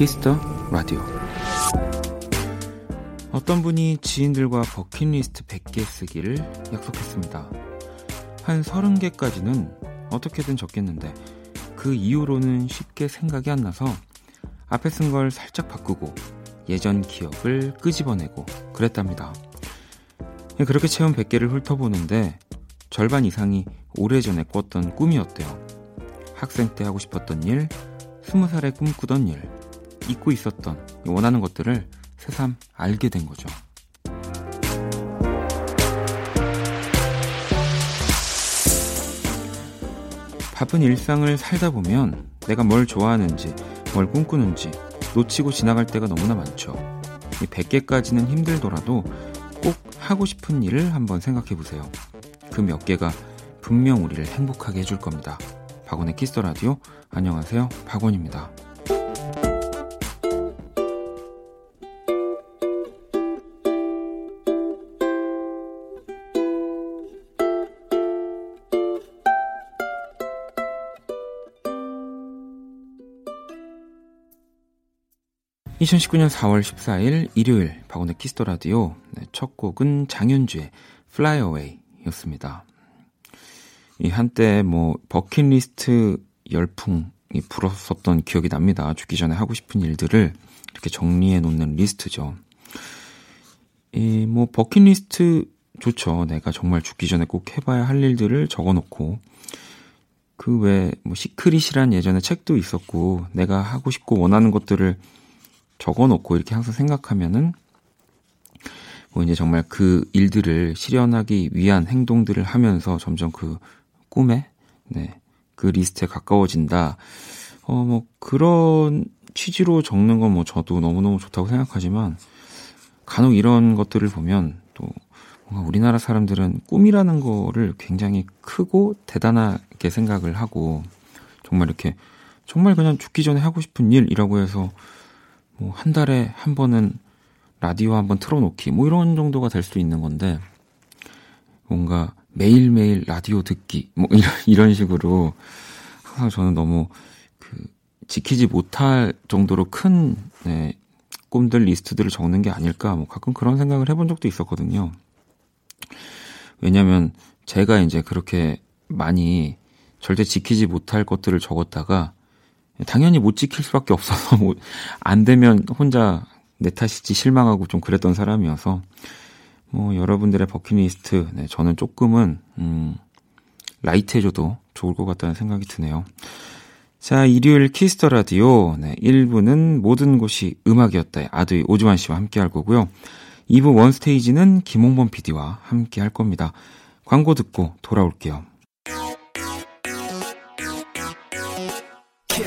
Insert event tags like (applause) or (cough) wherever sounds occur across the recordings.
Kiss the Radio 어떤 분이 지인들과 버킷리스트 100개 쓰기를 약속했습니다. 한 30개까지는 어떻게든 적겠는데 그 이후로는 쉽게 생각이 안 나서 앞에 쓴 걸 살짝 바꾸고 예전 기억을 끄집어내고 그랬답니다. 그렇게 채운 100개를 훑어보는데 절반 이상이 오래전에 꿨던 꿈이었대요. 학생 때 하고 싶었던 일, 20살에 꿈꾸던 일, 잊고 있었던 원하는 것들을 새삼 알게 된 거죠. 바쁜 일상을 살다 보면 내가 뭘 좋아하는지, 뭘 꿈꾸는지 놓치고 지나갈 때가 너무나 많죠. 100개까지는 힘들더라도 꼭 하고 싶은 일을 한번 생각해 보세요. 그 몇 개가 분명 우리를 행복하게 해줄 겁니다. 박원의 Kiss the Radio. 안녕하세요. 박원입니다. 2019년 4월 14일 일요일 박원의 Kiss the Radio 네, 첫 곡은 장윤주의 Fly Away였습니다. 이 한때 뭐 버킷리스트 열풍이 불었었던 기억이 납니다. 죽기 전에 하고 싶은 일들을 이렇게 정리해 놓는 리스트죠. 이 뭐 버킷리스트 좋죠. 내가 정말 죽기 전에 꼭 해봐야 할 일들을 적어 놓고 그 외에 뭐 시크릿이란 예전에 책도 있었고 내가 하고 싶고 원하는 것들을 적어 놓고 이렇게 항상 생각하면은 뭐 이제 정말 그 일들을 실현하기 위한 행동들을 하면서 점점 그 꿈에 네, 그 리스트에 가까워진다. 어, 뭐 그런 취지로 적는 건 뭐 저도 너무너무 좋다고 생각하지만 간혹 이런 것들을 보면 또 뭔가 우리나라 사람들은 꿈이라는 거를 굉장히 크고 대단하게 생각을 하고 정말 이렇게 정말 그냥 죽기 전에 하고 싶은 일이라고 해서 뭐 한 달에 한 번은 라디오 한 번 틀어놓기 뭐 이런 정도가 될 수도 있는 건데 뭔가 매일매일 라디오 듣기 뭐 (laughs) 이런 이런 식으로 항상 저는 너무 그 지키지 못할 정도로 큰 네, 꿈들 리스트들을 적는 게 아닐까 뭐 가끔 그런 생각을 해본 적도 있었거든요. 왜냐면 제가 이제 그렇게 많이 절대 지키지 못할 것들을 적었다가 당연히 못 지킬 수밖에 없어서 뭐 안 되면 혼자 내 탓이지 실망하고 좀 그랬던 사람이어서 뭐 여러분들의 버킷리스트 네, 저는 조금은 음 light해져도 좋을 것 같다는 생각이 드네요. 자, 일요일 키스 더 라디오. 네, 1부는 모든 곳이 음악이었다. 아도이 오주환 씨와 함께 할 거고요. 2부 원스테이지는 김홍범 PD와 함께 할 겁니다. 광고 듣고 돌아올게요.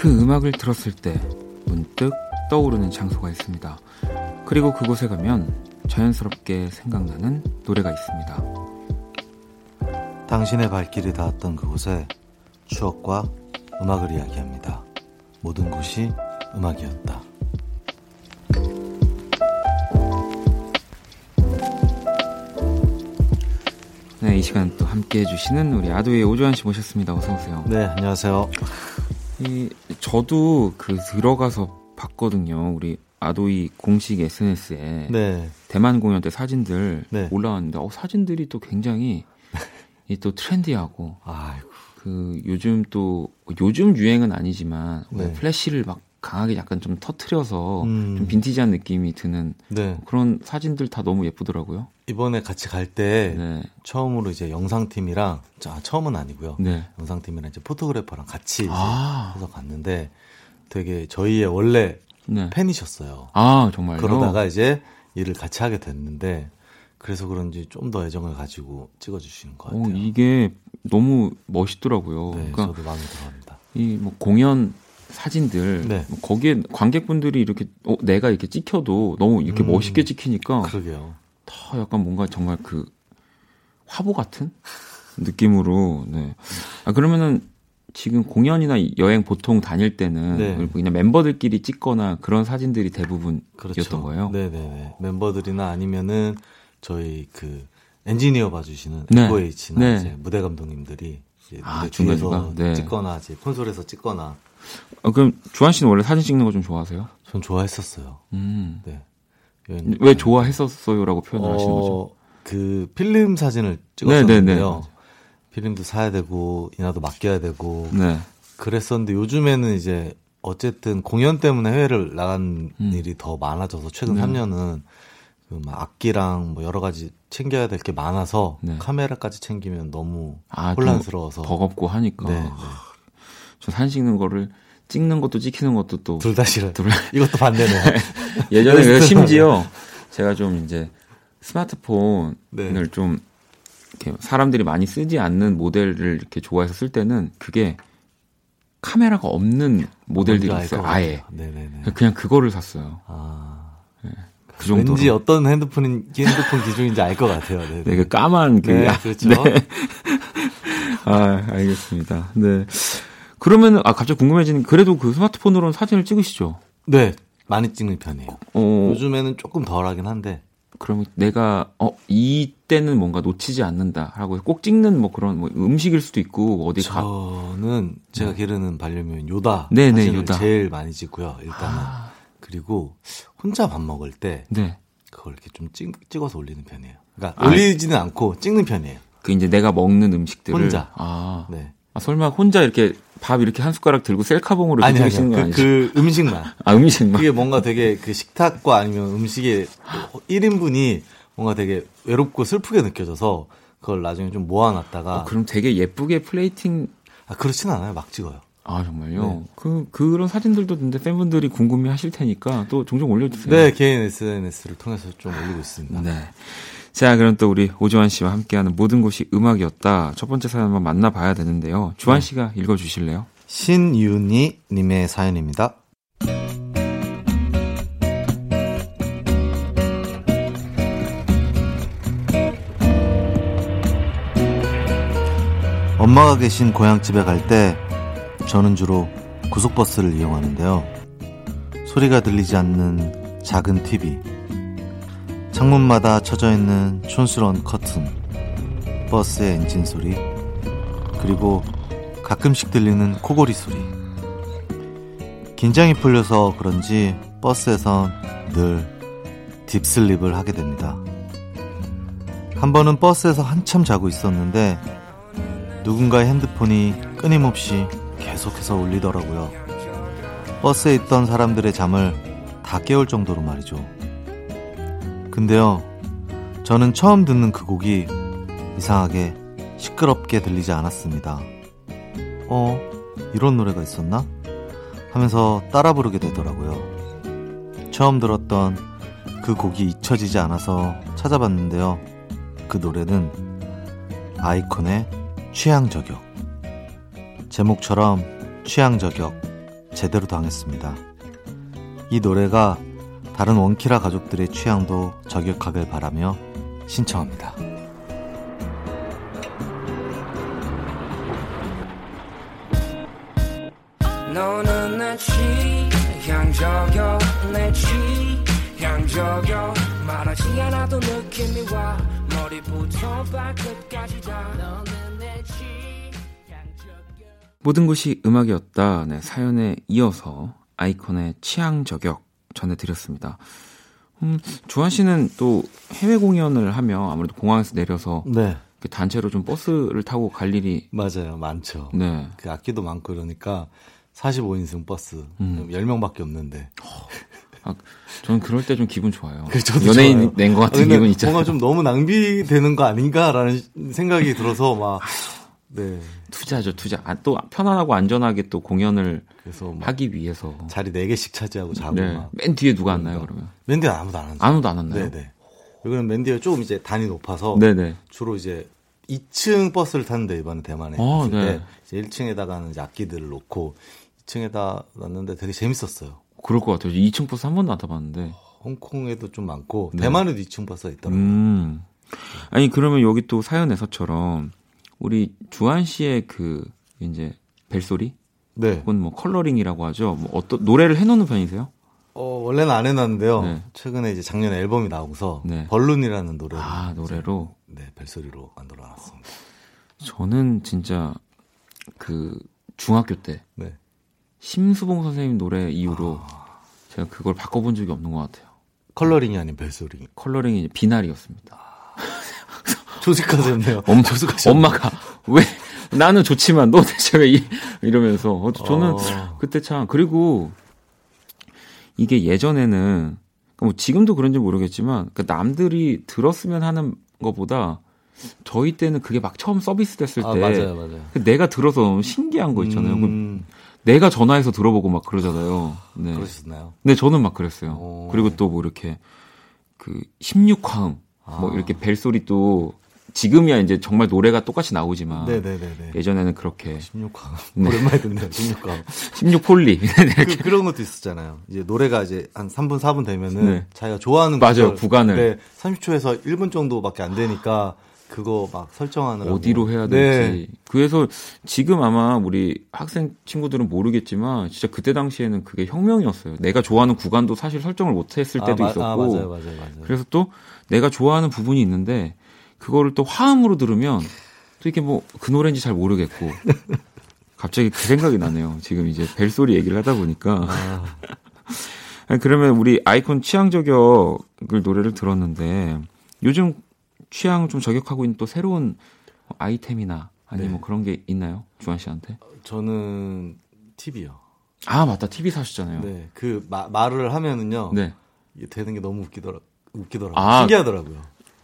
그 음악을 들었을 때 문득 떠오르는 장소가 있습니다. 그리고 그곳에 가면 자연스럽게 생각나는 노래가 있습니다. 당신의 발길이 닿았던 그곳에 추억과 음악을 이야기합니다. 모든 곳이 음악이었다. 네, 이 시간 또 함께 해주시는 우리 아도의 오조환 씨 모셨습니다. 어서오세요. 네, 안녕하세요. 이 저도 그 들어가서 봤거든요. 우리 아도이 공식 SNS에 네. 대만 공연 때 사진들 네. 올라왔는데 어, 사진들이 또 굉장히 (laughs) 또 트렌디하고 아이고. 그 요즘 또 요즘 유행은 아니지만 네. 플래시를 막 강하게 약간 좀 터트려서 음. 좀 빈티지한 느낌이 드는 네. 그런 사진들 다 너무 예쁘더라고요. 이번에 같이 갈때 네. 처음으로 이제 영상팀이랑 자 처음은 아니고요. 네. 영상팀이랑 이제 포토그래퍼랑 같이 이제 아. 해서 갔는데 되게 저희의 원래 네. 팬이셨어요. 아 정말요? 그러다가 이제 일을 같이 하게 됐는데 그래서 그런지 좀 더 애정을 가지고 찍어주시는 것 같아요. 오, 이게 너무 멋있더라고요. 네, 그러니까 저도 마음에 들어합니다. 이 뭐 공연 사진들 네. 뭐 거기에 관객분들이 이렇게 어, 내가 이렇게 찍혀도 너무 이렇게 음, 멋있게 찍히니까 그러게요. 더 약간 뭔가 정말 그 화보 같은 느낌으로 네. 아 그러면은 지금 공연이나 여행 보통 다닐 때는 네. 그냥 멤버들끼리 찍거나 그런 사진들이 대부분이었던 그렇죠. 거예요. 네네네. 멤버들이나 아니면은 저희 그 엔지니어 봐주시는 네. FOH나 네. 이제 무대 감독님들이 이제 아, 무대 중에서 네. 찍거나 이제 콘솔에서 찍거나. 아, 그럼 주한 씨는 원래 사진 찍는 거 좀 좋아하세요? 전 좋아했었어요. 음. 네. 왜 좋아했었어요라고 표현을 어, 하시는 거죠? 그 필름 사진을 찍었었는데요. 네네네. 네, 네. 필름도 사야 되고 인화도 맡겨야 되고 네. 그랬었는데 요즘에는 이제 어쨌든 공연 때문에 해외를 나간 음. 일이 더 많아져서 최근 네. 3년은 그막 악기랑 뭐 여러 가지 챙겨야 될 게 많아서 네. 카메라까지 챙기면 너무 아, 혼란스러워서 버겁고 하니까 네, 네. 저 사진 찍는 거를 찍는 것도 찍히는 것도 또 둘 다 싫어요. 둘... (laughs) 이것도 반대네요. (laughs) 예전에 그래서 심지어 제가 좀 이제 스마트폰을 네. 좀 이렇게 사람들이 많이 쓰지 않는 모델을 이렇게 좋아해서 쓸 때는 그게 카메라가 없는 모델들이 있어요. 아예. 네네네. 그냥 그거를 샀어요. 아. 네. 그 정도. 왠지 어떤 핸드폰 핸드폰 기종인지 알 것 같아요. 네, 네, 그 까만 그. 네, 그렇죠. 네. (laughs) 아, 알겠습니다. 네. 그러면은 아 갑자기 궁금해지는 그래도 그 스마트폰으로는 사진을 찍으시죠? 네, 많이 찍는 편이에요. 어. 요즘에는 조금 덜하긴 한데. 그러면 내가 어 이때는 뭔가 놓치지 않는다라고 꼭 찍는 뭐 그런 뭐 음식일 수도 있고 어디 가 저는 제가 네. 기르는 반려묘인 요다 네네 네, 요다 제일 많이 찍고요 일단은 아. 그리고 혼자 밥 먹을 때 네. 그걸 이렇게 좀 찍, 찍어서 올리는 편이에요. 그러니까 아, 올리지는 않고 찍는 편이에요. 그 이제 내가 먹는 음식들을 혼자. 아, 네. 아 설마 혼자 이렇게 밥 이렇게 한 숟가락 들고 셀카봉으로 아니, 아니요. 그, 그 음식만. (laughs) 아, 음식만. 그게 뭔가 되게 그 식탁과 아니면 음식의 1인분이 뭔가 되게 외롭고 슬프게 느껴져서 그걸 나중에 좀 모아놨다가. 어, 그럼 되게 예쁘게 플레이팅. 아, 그렇진 않아요. 막 찍어요. 아, 정말요? 네. 그, 그런 사진들도 근데 팬분들이 궁금해 하실 테니까 또 종종 올려주세요. 네, 개인 SNS를 통해서 좀 올리고 있습니다. 네. 자, 그럼 또 우리 오주환 씨와 함께하는 모든 곳이 음악이었다. 첫 번째 사연 한번 만나봐야 되는데요. 주환 네. 씨가 읽어주실래요? 신윤희 님의 사연입니다. 엄마가 계신 고향집에 갈 때 저는 주로 고속버스를 이용하는데요. 소리가 들리지 않는 작은 TV, 창문마다 쳐져 있는 촌스러운 커튼, 버스의 엔진 소리, 그리고 가끔씩 들리는 코골이 소리. 긴장이 풀려서 그런지 버스에선 늘 딥슬립을 하게 됩니다. 한 번은 버스에서 한참 자고 있었는데 누군가의 핸드폰이 끊임없이 계속해서 울리더라고요. 버스에 있던 사람들의 잠을 다 깨울 정도로 말이죠. 근데요, 저는 처음 듣는 그 곡이 이상하게 시끄럽게 들리지 않았습니다. 어, 이런 노래가 있었나? 하면서 따라 부르게 되더라고요. 처음 들었던 그 곡이 잊혀지지 않아서 찾아봤는데요. 그 노래는 아이콘의 취향 저격. 제목처럼 취향 저격 제대로 당했습니다. 이 노래가 다른 원키라 가족들의 취향도 저격하길 바라며 신청합니다. 너는 내 취향 저격 내 취향 저격. 말하지 않아도 느낌이 와. 머리부터 발끝까지 다. 너는 내 취향 저격. 모든 것이 음악이었다. 네, 사연에 이어서 아이콘의 취향 저격 전해드렸습니다. 음, 주한 씨는 또 해외 공연을 하면 아무래도 공항에서 내려서 네. 그 단체로 좀 버스를 타고 갈 일이 맞아요, 많죠. 네. 그 악기도 많고 그러니까 45인승 버스 음. 10명밖에 없는데. 아, 저는 그럴 때 좀 기분 좋아요. 그 연예인 낸 것 같은 기분 있잖아요. 뭔가 좀 너무 낭비되는 거 아닌가라는 생각이 들어서 막 (laughs) 네. 투자죠, 투자. 아, 또 편안하고 안전하게 또 공연을 하기 위해서 자리 4 개씩 차지하고 자고 네. 맨 뒤에 누가 앉나요, 그러면? 맨 뒤에 아무도 안 앉아요. 아무도 안 앉나요? 네, 네. 여기는 맨디가 조금 이제 단이 높아서 네네. 주로 이제 2층 버스를 탔는데 이번에 대만에 어, 갔을 네. 때 이제 1층에다가는 이제 악기들을 놓고 2층에다 놨는데 되게 재밌었어요. 그럴 것 같아요. 2층 버스 한 번도 안 타봤는데. 홍콩에도 좀 많고 네. 대만에도 2층 버스가 있더라고요. 음. 아니 그러면 여기 또 사연에서처럼 우리 주환 씨의 그 이제 벨소리 네. 혹은 뭐 컬러링이라고 하죠. 뭐 어떤 노래를 해놓는 편이세요? 어, 원래는 안 해놨는데요. 네. 최근에 이제 작년에 앨범이 나오고서 네. Balloon이라는 노래를 아 노래로. 네 벨소리로 만들어 놨습니다. 저는 진짜 그 중학교 때 네. 심수봉 선생님 노래 이후로 제가 그걸 바꿔본 적이 없는 것 같아요. 컬러링이 아닌 벨소리. 컬러링이 이제 비나리였습니다. 조숙하셨네요. (laughs) 엄마, 조숙하셨네요. 엄마가 왜 나는 좋지만 너 대체 왜 이, 이러면서 어, 저는 어. 그때 참 그리고 이게 예전에는 뭐 지금도 그런지 모르겠지만 그 남들이 들었으면 하는 것보다 저희 때는 그게 막 처음 서비스 됐을 아, 때 맞아요, 맞아요. 내가 들어서 너무 신기한 거 있잖아요. 음, 내가 전화해서 들어보고 막 그러잖아요. 네. 그러셨나요? 근데 저는 막 그랬어요. 오. 그리고 또 뭐 이렇게 그 16화음 뭐 아. 이렇게 벨 소리 도 지금이야 이제 정말 노래가 똑같이 나오지만 네네네네. 예전에는 그렇게 16강. 네. 오랜만에 듣네요, 16강. 16폴리 그, 그런 것도 있었잖아요. 이제 노래가 이제 한 3분, 4분 되면은 네. 자기가 좋아하는 맞아요, 구간을. 네, 30초에서 1분 정도밖에 안 되니까 그거 막 설정하느라고. 어디로 해야 네. 될지. 그래서 지금 아마 우리 학생 친구들은 모르겠지만 진짜 그때 당시에는 그게 혁명이었어요. 내가 좋아하는 구간도 사실 설정을 못 했을 때도 아, 마- 있었고. 아, 맞아요, 맞아요, 맞아요. 그래서 또 내가 좋아하는 부분이 있는데 그거를 또 화음으로 들으면 또 이게 뭐 그 노래인지 잘 모르겠고 갑자기 그 생각이 나네요. 지금 이제 벨소리 얘기를 하다 보니까 아, 아니, (laughs) 그러면 우리 아이콘 취향 저격을 노래를 들었는데 요즘 취향 좀 저격하고 있는 또 새로운 아이템이나 아니면 네. 뭐 그런 게 있나요? 주한 씨한테? 저는 TV요. 아 맞다 TV 사셨잖아요. 네, 그 마- 말을 하면은요. 네. 이게 되는 게 너무 웃기더라. 웃기더라고요. 아. 신기하더라고요.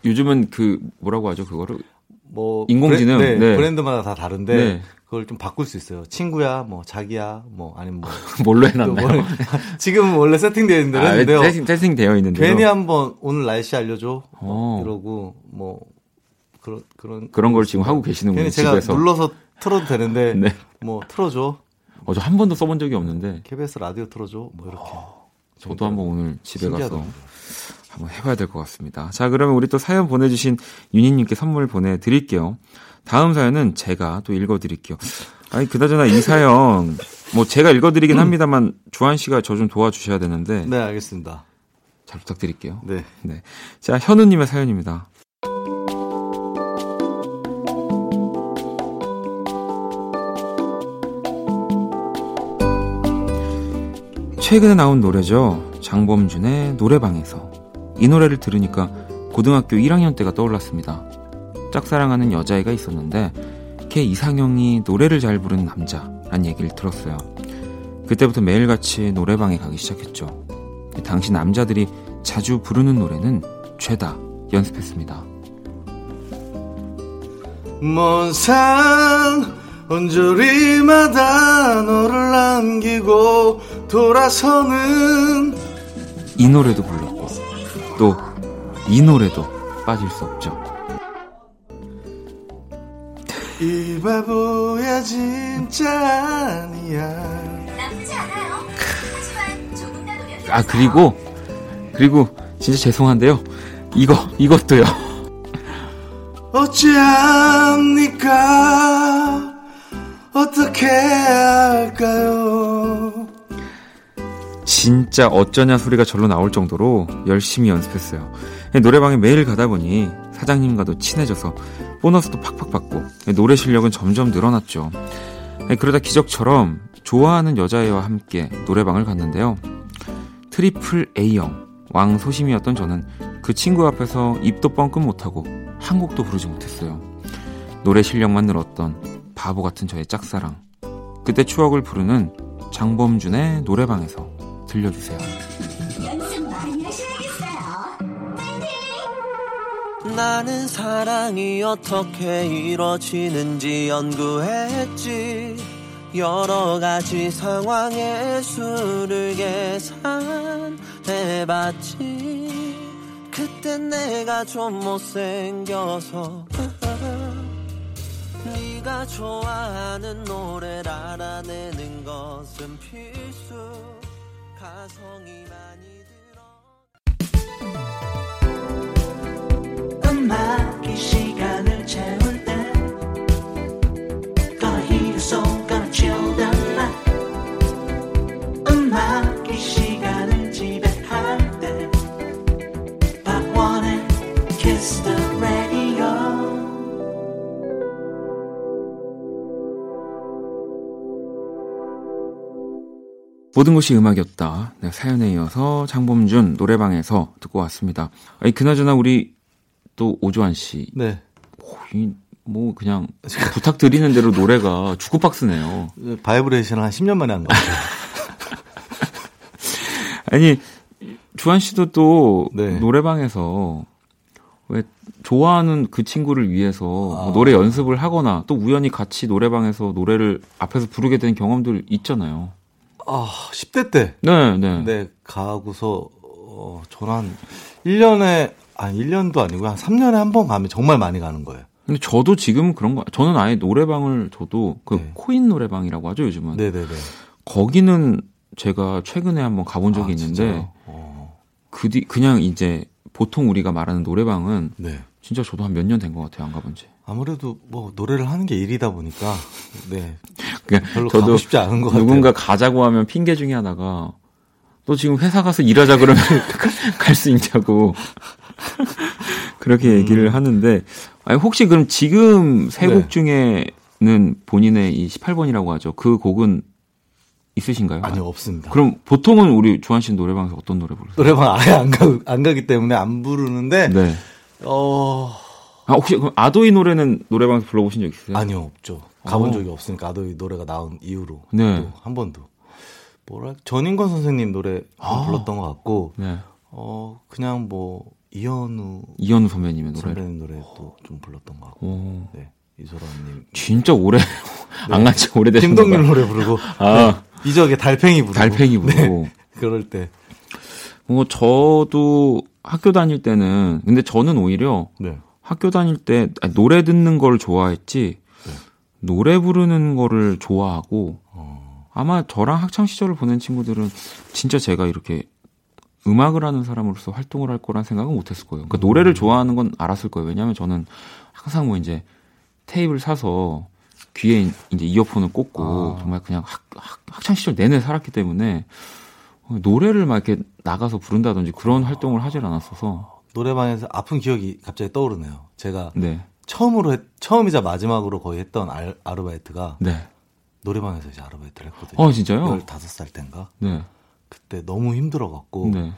요즘은 그 뭐라고 하죠 그거를 뭐 인공지능? 브랜, 네. 브랜드마다 다 다른데 네. 그걸 좀 바꿀 수 있어요. 친구야, 뭐 자기야, 뭐 아니면 뭐 (laughs) 뭘로 또 해놨나요? 뭘- (laughs) 지금 원래 세팅되어 있는 대로 아. 세팅, 세팅 되어 있는데 괜히 한번 오늘 날씨 알려줘 어. 뭐 이러고 뭐 그런 그런 그런 걸 지금 하고 계시는군요 괜히 제가 집에서. 눌러서 틀어도 되는데 (laughs) 네. 뭐 틀어줘 어, 저 한 번도 써본 적이 없는데 KBS 라디오 틀어줘 뭐 이렇게 저도 한번 오늘 집에 가서 신기하더라고요. 한번 해봐야 될 것 같습니다. 자, 그러면 우리 또 사연 보내주신 윤희님께 선물 보내드릴게요. 다음 사연은 제가 또 읽어드릴게요. 아니, 그나저나 이 사연, 뭐 제가 읽어드리긴 합니다만, 주한 씨가 저 좀 도와주셔야 되는데, 네 알겠습니다. 잘 부탁드릴게요. 네 네. 자, 현우님의 사연입니다. 최근에 나온 노래죠. 장범준의 노래방에서. 이 노래를 들으니까 고등학교 1학년 때가 떠올랐습니다. 짝사랑하는 여자애가 있었는데 걔 이상형이 노래를 잘 부르는 남자란 얘기를 들었어요. 그때부터 매일같이 노래방에 가기 시작했죠. 당시 남자들이 자주 부르는 노래는 죄다 연습했습니다. 먼산 언저리마다 너를 남기고 돌아서는 이 노래도 불렀고 또 이 노래도 빠질 수 없죠. 이 바보야 진짜 아니야 나쁘지 않아요. 하지만 조금 더 노력해. 아 그리고 그리고 진짜 죄송한데요. 이거 이것도요. 어찌합니까 어떻게 할까요 진짜 어쩌냐 소리가 절로 나올 정도로 열심히 연습했어요. 노래방에 매일 가다 보니 사장님과도 친해져서 보너스도 팍팍 받고 노래 실력은 점점 늘어났죠. 그러다 기적처럼 좋아하는 여자애와 함께 노래방을 갔는데요. triple A형 왕소심이었던 저는 그 친구 앞에서 입도 뻥끗 못하고 한 곡도 부르지 못했어요. 노래 실력만 늘었던 바보 같은 저의 짝사랑. 그때 추억을 부르는 장범준의 노래방에서 들려주세요. 나는 사랑이 어떻게 이루어지는지 연구했지. 여러 가지 상황의 수를 계산해봤지. 그때 내가 좀 못생겨서 네가 좋아하는 노래를 알아내는 것은 필수 가성이 많이 들어. 음악 이 시간을 채울 모든 것이 음악이었다. 네, 사연에 이어서 장범준 노래방에서 듣고 왔습니다. 아니, 그나저나 우리 또 오주환 씨. 네. 오, 이, 뭐 그냥 부탁드리는 대로 노래가 주크박스네요. 바이브레이션을 한 10년 만에 한거 같아요. (laughs) 아니 주환 씨도 또 네. 노래방에서 왜 좋아하는 그 친구를 위해서 뭐 아. 노래 연습을 하거나 또 우연히 같이 노래방에서 노래를 앞에서 부르게 된 경험들 있잖아요. 아, 10대 때. 네, 네. 네, 가고서, 어, 저한 1년에, 아니, 1년도 아니고 한 3년에 한 번 가면 정말 많이 가는 거예요. 근데 저도 지금 그런 거 저는 아예 노래방을 저도 그 네. 코인 노래방이라고 하죠 요즘은. 네네네. 거기는 제가 최근에 한번 가본 적이 아, 있는데? 어, 그뒤 그냥 이제 보통 우리가 말하는 노래방은 네. 진짜 저도 한 몇 년 된 것 같아요 안 가본 지. 아무래도 뭐 노래를 하는 게 일이다 보니까 네 그냥 별로 저도 가고 싶지 않은 것 같아요. 누군가 가자고 하면 핑계 중에 하나가 너 지금 회사 가서 일하자 그러면 (laughs) 갈 수 있냐고 그렇게 음. 얘기를 하는데 아니 혹시 그럼 지금 세곡 네. 중에는 본인의 이 18번이라고 하죠 그 곡은 있으신가요? 아니요 없습니다. 그럼 보통은 우리 주한 씨 노래방에서 어떤 노래 부르세요? 노래방 아예 안, 가, 안 가기 때문에 안 부르는데 네. 어 아, 혹시 그럼 아도이 노래는 노래방에서 불러보신 적 있으세요? 아니요 없죠. 가본 어. 적이 없으니까 아도 이 노래가 나온 이후로 네. 또한 번도 뭐랄 전인권 선생님 노래 좀 아. 불렀던 것 같고 네. 어 그냥 뭐 이현우 이현우 선배님의 노래를. 선배님 노래도 좀 불렀던 것 같고 오. 네 이소라님 진짜 오래 (laughs) 안 간지 오래되신 김동률? 노래 부르고 (laughs) 아. 네, 이적의 달팽이 부르고 달팽이 부르고. 네, (laughs) 그럴 때 뭐 저도 학교 다닐 때는 근데 저는 오히려 네. 학교 다닐 때 아니, 노래 듣는 걸 좋아했지 네. 노래 부르는 거를 좋아하고 어, 아마 저랑 학창 시절을 보낸 친구들은 진짜 제가 이렇게 음악을 하는 사람으로서 활동을 할 거란 생각은 못했을 거예요. 그러니까 노래를 좋아하는 건 알았을 거예요. 왜냐하면 저는 항상 뭐 이제 테이프를 사서 귀에 이제 이어폰을 꽂고 아. 정말 그냥 학, 학, 학창 시절 내내 살았기 때문에 어, 노래를 막 이렇게 나가서 부른다든지 그런 활동을 하질 않았어서 노래방에서 아픈 기억이 갑자기 떠오르네요. 제가 네, 처음으로 했, 처음이자 마지막으로 거의 했던 알, 아르바이트가 네, 노래방에서 이제 아르바이트를 했거든요. 어 진짜요? 15살 때인가? 네, 그때 너무 힘들어 갖고 네.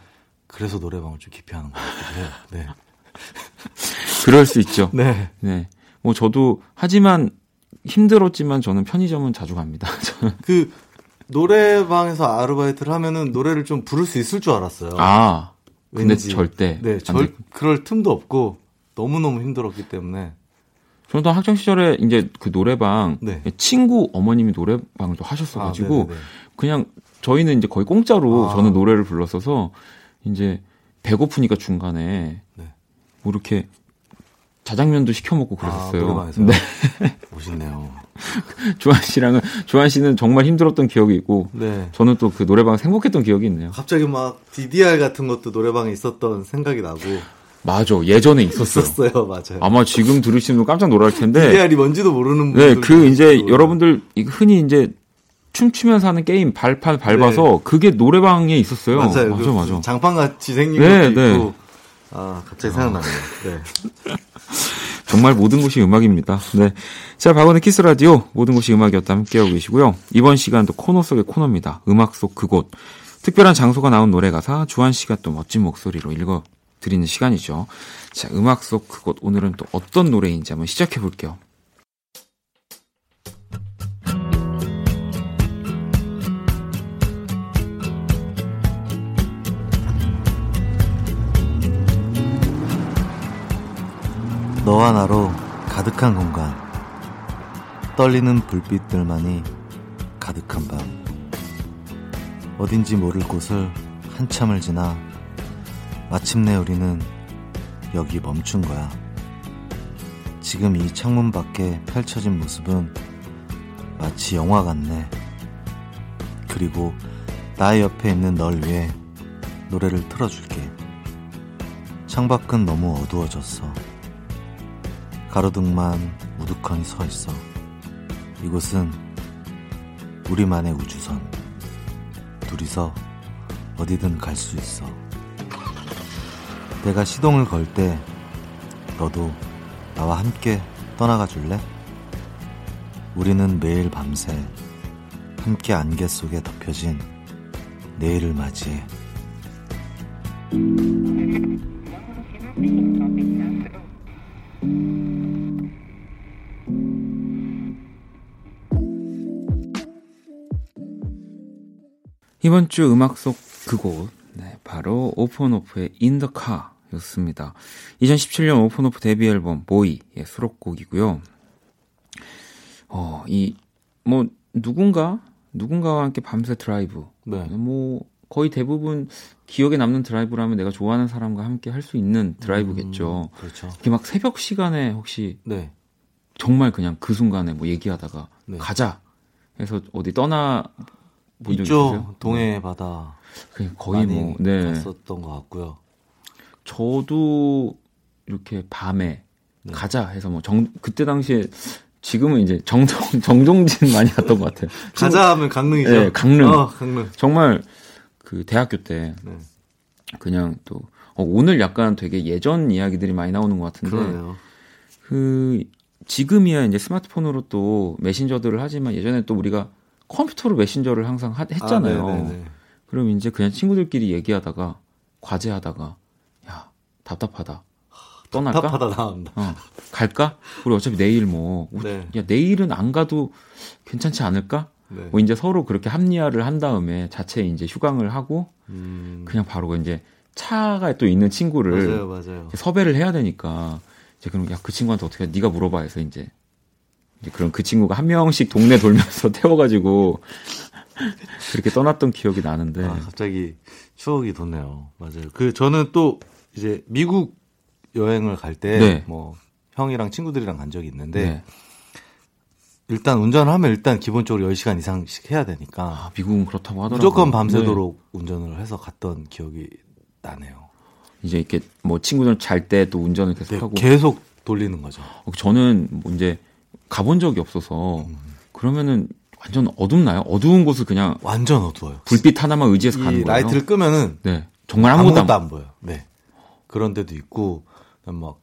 그래서 노래방을 좀 기피하는 것 같기도 해요. 네. (laughs) 그럴 수 있죠. 네. 네, 뭐 저도 하지만 힘들었지만 저는 편의점은 자주 갑니다. (laughs) 저는 그 노래방에서 아르바이트를 하면은 노래를 좀 부를 수 있을 줄 알았어요. 아, 근데 왠지. 절대 네, 안절 될- 그럴 틈도 없고 너무 너무 힘들었기 때문에 저도 학창 시절에 이제 그 노래방 네. 친구 어머님이 노래방을 또 하셨어가지고 아. 그냥 저희는 이제 거의 공짜로 아. 저는 노래를 불렀어서 이제 배고프니까 중간에 네. 뭐 이렇게 자장면도 시켜 먹고 아, 그랬었어요. 노래방에서요? 네, 멋있네요. (laughs) 주한 씨랑은 주한 씨는 정말 힘들었던 기억이 있고 네. 저는 또 그 노래방에서 행복했던 기억이 있네요. 갑자기 막 DDR 같은 것도 노래방에 있었던 생각이 나고 맞아, 예전에 있었어요. 있었어요, 맞아요. 아마 지금 들으시면 깜짝 놀랄 텐데. DDR이 뭔지도 모르는 네, 분들 그 이제 여러분들 흔히 이제 춤추면서 하는 게임 발판 밟아서 그게 노래방에 있었어요. 네. 맞아요. 맞아, 그 맞아. 장판 같이 생긴 네, 것도 네. 있고. 아, 갑자기 생각나네요. 네. (laughs) 정말 모든 곳이 음악입니다. 네. 자, 박원의 키스 더 라디오 모든 곳이 음악이었다 함께하고 계시고요. 이번 시간도 코너 속의 코너입니다. 음악 속 그곳. 특별한 장소가 나온 노래 가사 주환 씨가 또 멋진 목소리로 읽어 드리는 시간이죠. 자, 음악 속 그곳 오늘은 또 어떤 노래인지 한번 시작해 볼게요. 너와 나로 가득한 공간. 떨리는 불빛들만이 가득한 밤. 어딘지 모를 곳을 한참을 지나 마침내 우리는 여기 멈춘 거야. 지금 이 창문 밖에 펼쳐진 모습은 마치 영화 같네. 그리고 나의 옆에 있는 널 위해 노래를 틀어줄게. 창밖은 너무 어두워졌어. 가로등만 우두커니 서 있어. 이곳은 우리만의 우주선. 둘이서 어디든 갈 수 있어. 내가 시동을 걸 때 너도 나와 함께 떠나가 줄래? 우리는 매일 밤새 함께 안개 속에 덮여진 내일을 맞이해. 이번 주 음악 속 그곳, 네, 바로 오픈오프의 Car 였습니다. 2017년 오픈오프 데뷔 앨범 보이의 수록곡이고요. 어, 이, 뭐, 누군가, 누군가와 함께 밤새 드라이브. 네. 뭐, 거의 대부분 기억에 남는 드라이브라면 내가 좋아하는 사람과 함께 할 수 있는 드라이브겠죠. 음, 그렇죠. 이렇게 막 새벽 시간에 혹시 네. 정말 그냥 그 순간에 뭐 얘기하다가 네. 가자 해서 어디 떠나 본적 있죠. 있으세요? 동해 바다 그냥 거의 뭐 네. 갔었던 것 같고요. 저도 이렇게 밤에 네. 가자 해서 뭐 정 그때 당시에 지금은 이제 정동 (laughs) 정동진 많이 갔던 것 같아요. (laughs) 가자 하면 강릉이죠. 네, 강릉. 어, 강릉. 정말 그 대학교 때 네. 그냥 또 어, 오늘 약간 되게 예전 이야기들이 많이 나오는 것 같은데 그러네요. 그 지금이야 이제 스마트폰으로 또 메신저들을 하지만 예전에 또 우리가 컴퓨터로 메신저를 항상 하- 했잖아요. 아, 네네네. 그럼 이제 그냥 친구들끼리 얘기하다가 과제하다가 야 답답하다 떠날까? 답답하다 나온다. 어, 갈까? 우리 어차피 내일 뭐 네. 야 내일은 안 가도 괜찮지 않을까? 네. 뭐 이제 서로 그렇게 합리화를 한 다음에 자체 이제 휴강을 하고 음, 그냥 바로 이제 차가 또 있는 친구를 맞아요, 맞아요. 섭외를 해야 되니까 이제 그럼 야 그 친구한테 어떻게 해? 네가 물어봐 해서 이제 그럼 그 친구가 한 명씩 동네 돌면서 (laughs) 태워가지고 그렇게 떠났던 기억이 나는데 아, 갑자기 추억이 돋네요. 맞아요. 그 저는 또 이제 미국 여행을 갈 때뭐 네. 형이랑 친구들이랑 간 적이 있는데 네. 일단 운전을 하면 일단 기본적으로 10시간 이상씩 해야 되니까 아, 미국은 그렇다고 하더라고요. 무조건 네. 밤새도록 운전을 해서 갔던 기억이 나네요. 이제 이렇게 뭐 친구들 잘 때 또 운전을 네, 계속 하고 계속 돌리는 거죠. 어, 저는 뭐 이제 가본 적이 없어서 그러면은 완전 어둡나요? 어두운 곳을 그냥 완전 어두워요. 불빛 하나만 의지해서 가는 이 거예요. 라이트를 끄면은 네, 정말 아무것도, 아무것도 안 안 보여요. 네. 그런 데도 있고, 막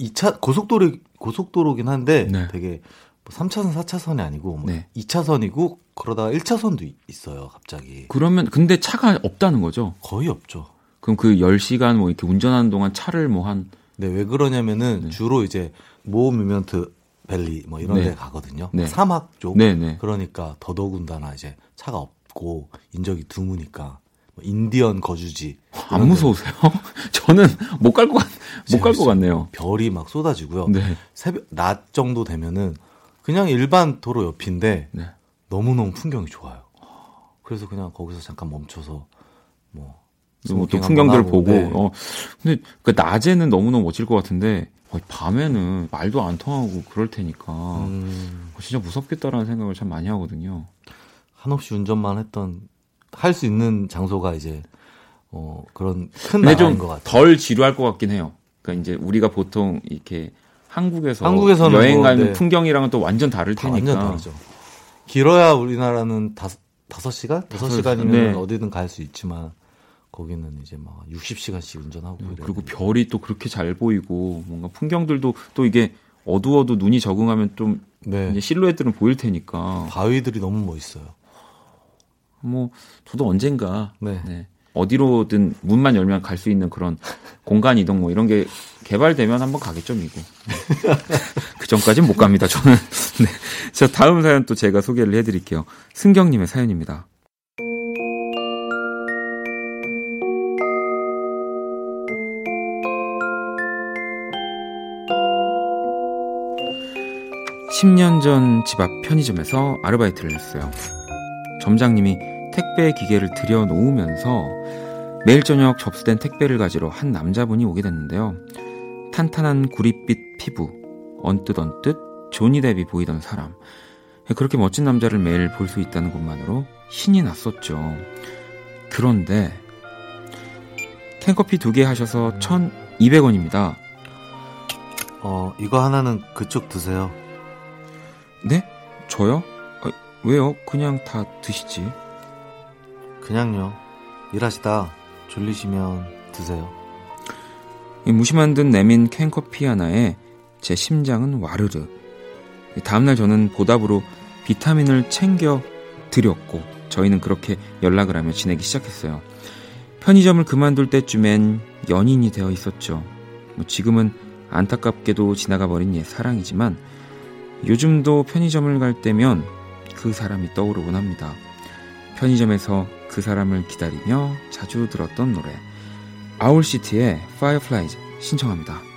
2차 고속도로 고속도로긴 한데 네. 되게 뭐 3차선, 4차선이 아니고 뭐 네. 2차선이고 그러다가 1차선도 있어요, 갑자기. 그러면 근데 차가 없다는 거죠. 거의 없죠. 그럼 그 10시간 뭐 이렇게 운전하는 동안 차를 뭐 한 네, 왜 그러냐면은 네. 주로 이제 모미먼트 밸리 뭐 이런 네. 데 가거든요. 네. 사막 쪽. 네, 네. 그러니까 더더군다나 이제 차가 없고 인적이 드무니까 뭐 인디언 거주지 안 이런 무서우세요? (laughs) 저는 못 갈것 같, 못갈 것. 같네요. 별이 막 쏟아지고요. 네. 새벽 낮 정도 되면은 그냥 일반 도로 옆인데 네. 너무너무 풍경이 좋아요. 그래서 그냥 거기서 잠깐 멈춰서 뭐 뭐또 스모킹 풍경들을 보고, 네. 어, 근데 그 낮에는 너무너무 멋질 것 같은데, 어, 밤에는 말도 안 통하고 그럴 테니까, 음, 어, 진짜 무섭겠다라는 생각을 참 많이 하거든요. 한없이 운전만 했던 할 수 있는 장소가 이제 어 그런 큰 나라인 좀것 같아요. 덜 지루할 것 같긴 해요. 그러니까 이제 우리가 보통 이렇게 한국에서 한국에서는 여행 뭐, 가는 네. 풍경이랑은 또 완전 다를 다 테니까. 완전 다르죠. 길어야 우리나라는 다섯 다섯 시간 다섯 다섯 시간이면 네. 어디든 갈 수 있지만 거기는 이제 막 60시간씩 운전하고 음, 그리고. 별이 또 그렇게 잘 보이고 뭔가 풍경들도 또 이게 어두워도 눈이 적응하면 좀 네. 실루엣들은 보일 테니까 바위들이 너무 멋있어요. 뭐 저도 언젠가 네. 네, 어디로든 문만 열면 갈 수 있는 그런 공간 이동 뭐 이런 게 개발되면 한번 가겠죠 미국. 네. (laughs) 그 전까진 못 갑니다 저는. (laughs) 네. 자 다음 사연 또 제가 소개를 해드릴게요. 승경님의 사연입니다. (10년) 전 집 앞 편의점에서 아르바이트를 했어요. 점장님이 택배 기계를 들여놓으면서 매일 저녁 접수된 택배를 가지러 한 남자분이 오게 됐는데요. 탄탄한 구릿빛 피부, 언뜻 언뜻 조니 뎁이 보이던 사람. 그렇게 멋진 남자를 매일 볼 수 있다는 것만으로 신이 났었죠. 그런데 캔커피 두 개 하셔서 1,200원입니다. 어, 이거 하나는 그쪽 드세요. 네? 저요? 아, 왜요? 그냥 다 드시지. 그냥요. 일하시다 졸리시면 드세요. 이 무심한 듯 내민 캔커피 하나에 제 심장은 와르르. 다음날 저는 보답으로 비타민을 챙겨 드렸고 저희는 그렇게 연락을 하며 지내기 시작했어요. 편의점을 그만둘 때쯤엔 연인이 되어 있었죠. 뭐 지금은 안타깝게도 지나가 버린 옛 사랑이지만 요즘도 편의점을 갈 때면 그 사람이 떠오르곤 합니다. 편의점에서 그 사람을 기다리며 자주 들었던 노래 아울시티의 Fireflies 신청합니다.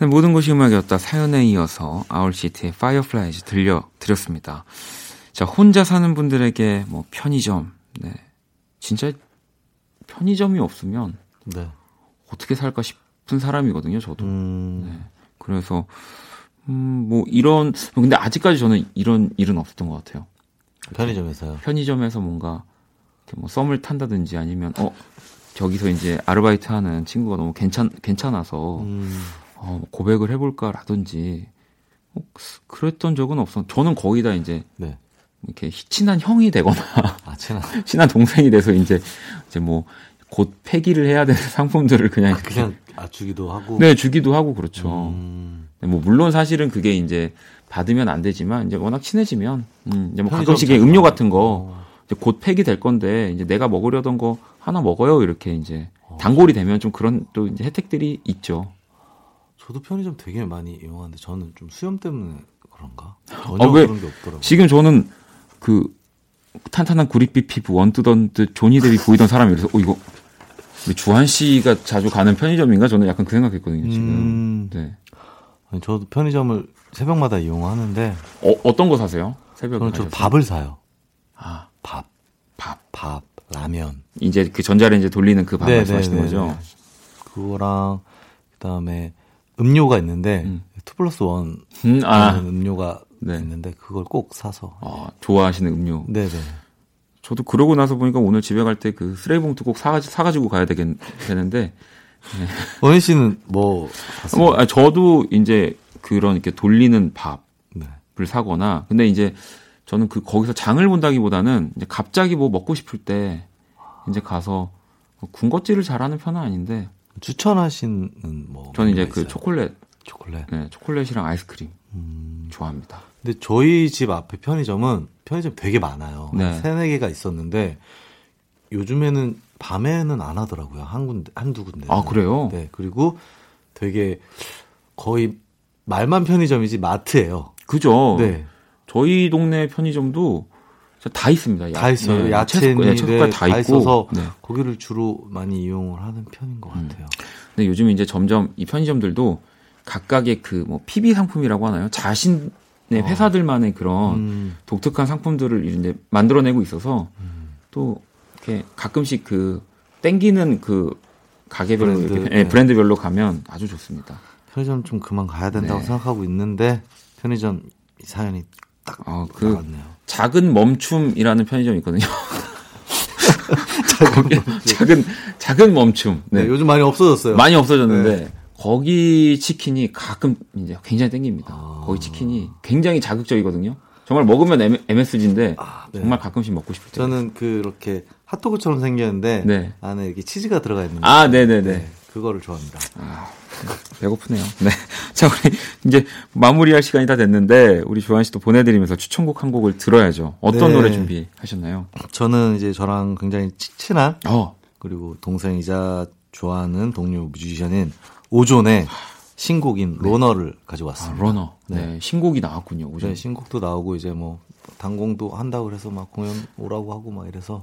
모든 것이 음악이었다 사연에 이어서 아울시티의 Fireflies 들려드렸습니다. 자, 혼자 사는 분들에게 뭐 편의점, 네. 진짜 편의점이 없으면 네. 어떻게 살까 싶은 사람이거든요, 저도. 음, 네. 그래서, 음, 뭐 이런, 근데 아직까지 저는 이런 일은 없었던 것 같아요. 편의점에서요. 편의점에서 뭔가 뭐 썸을 탄다든지 아니면, 어, 저기서 이제 아르바이트 하는 친구가 너무 괜찮, 괜찮아서 음, 어, 고백을 해볼까라든지 어, 그랬던 적은 없어. 저는 거의 다 이제 네. 이렇게 친한 형이 되거나 아, 친한. (laughs) 친한 동생이 돼서 이제 이제 뭐 곧 폐기를 해야 되는 (laughs) 상품들을 그냥 이렇게 그냥 아 주기도 하고. 네 주기도 하고 그렇죠. 음, 네, 뭐 물론 사실은 그게 이제 받으면 안 되지만 이제 워낙 친해지면 음, 이제 뭐 가끔씩 음료. 같은 거 어, 이제 곧 폐기될 건데 이제 내가 먹으려던 거 하나 먹어요 이렇게 이제 어. 단골이 되면 좀 그런 또 이제 혜택들이 있죠. 저도 편의점 되게 많이 이용하는데 저는 좀 수염 때문에 그런가? 전혀 아, 왜? 그런 게 없더라고요. 지금 저는 그 탄탄한 구릿빛 피부 원뜨던 듯 조니 뎁이 보이던 사람이라서 어 이거 우리 주한 씨가 자주 가는 편의점인가 저는 약간 그 생각했거든요 지금. 음, 네. 아니, 저도 편의점을 새벽마다 이용하는데 어 어떤 거 사세요? 새벽에 저는? 밥을 사요. 아 밥, 밥. 밥, 라면. 이제 그 전자레인지 돌리는 그밥 네, 말씀하시는 네, 거죠? 네. 그거랑 그다음에 음료가 있는데 음. two plus one 음, 아, 음료가 네. 있는데 그걸 꼭 사서. 아, 좋아하시는 음료. 네네. 저도 그러고 나서 보니까 오늘 집에 갈 때 그 쓰레기 봉투 꼭 사가지, 사가지고 가야 되겠, 되는데, 원희 씨는 뭐 샀어요? 뭐, 아, 저도 이제 그런 이렇게 돌리는 밥을 네. 사거나, 근데 이제 저는 그 거기서 장을 본다기보다는 이제 갑자기 뭐 먹고 싶을 때 이제 가서 뭐 군것질을 잘하는 편은 아닌데, 추천하시는 뭐 저는 이제 그 있어요? 초콜릿, 초콜릿. 네, 초콜릿이랑 아이스크림 음. 좋아합니다. 근데 저희 집 앞에 편의점은 편의점 되게 많아요. 네. 한 세네 개가 있었는데 요즘에는 밤에는 안 하더라고요. 한 군데 한두 군데. 아, 그래요? 네. 그리고 되게 거의 말만 편의점이지 마트예요. 그죠? 네. 저희 동네 편의점도 다 있습니다. 다 있어요. 네, 야채니 채소- 네, 채소까지 다, 있고. 있어서 네. 거기를 주로 많이 이용을 하는 편인 것 음. 같아요. 근데 요즘 이제 점점 이 편의점들도 각각의 그 뭐 PB 상품이라고 하나요? 자신의 회사들만의 그런 어. 음, 독특한 상품들을 이제 만들어내고 있어서 음. 또 이렇게 가끔씩 그 땡기는 그 가게별로 브랜드, 이렇게, 네. 예, 브랜드별로 가면 아주 좋습니다. 편의점 좀 그만 가야 된다고 네. 생각하고 있는데 편의점 이 사연이 딱 아, 그 나왔네요. 작은 멈춤이라는 편의점이 있거든요. (laughs) 거기 작은 작은 멈춤. 네, 네. 요즘 많이 없어졌어요. 많이 없어졌는데 거기 치킨이 가끔 이제 굉장히 땡깁니다. 아. 거기 치킨이 굉장히 자극적이거든요. 정말 먹으면 M, MSG인데 아, 네. 정말 가끔씩 먹고 싶을 때. 저는 그렇게 핫도그처럼 생겼는데 네. 안에 이렇게 치즈가 들어가 있는 아, 거. 네네 네. 그거를 좋아합니다. 배고프네요. 네. (laughs) 자, 우리 이제 마무리할 시간이 다 됐는데 우리 조한 씨도 보내드리면서 추천곡 한 곡을 들어야죠. 어떤 네. 노래 준비하셨나요? 저는 이제 저랑 굉장히 치- 친한 어, 그리고 동생이자 좋아하는 동료 뮤지션인 오존의 신곡인 로너를 가지고 아, 왔습니다. 러너. 네. 네. 신곡이 나왔군요. 오전. 네, 신곡도 나오고 이제 뭐 단공도 한다고 그래서 막 공연 오라고 하고 막 이래서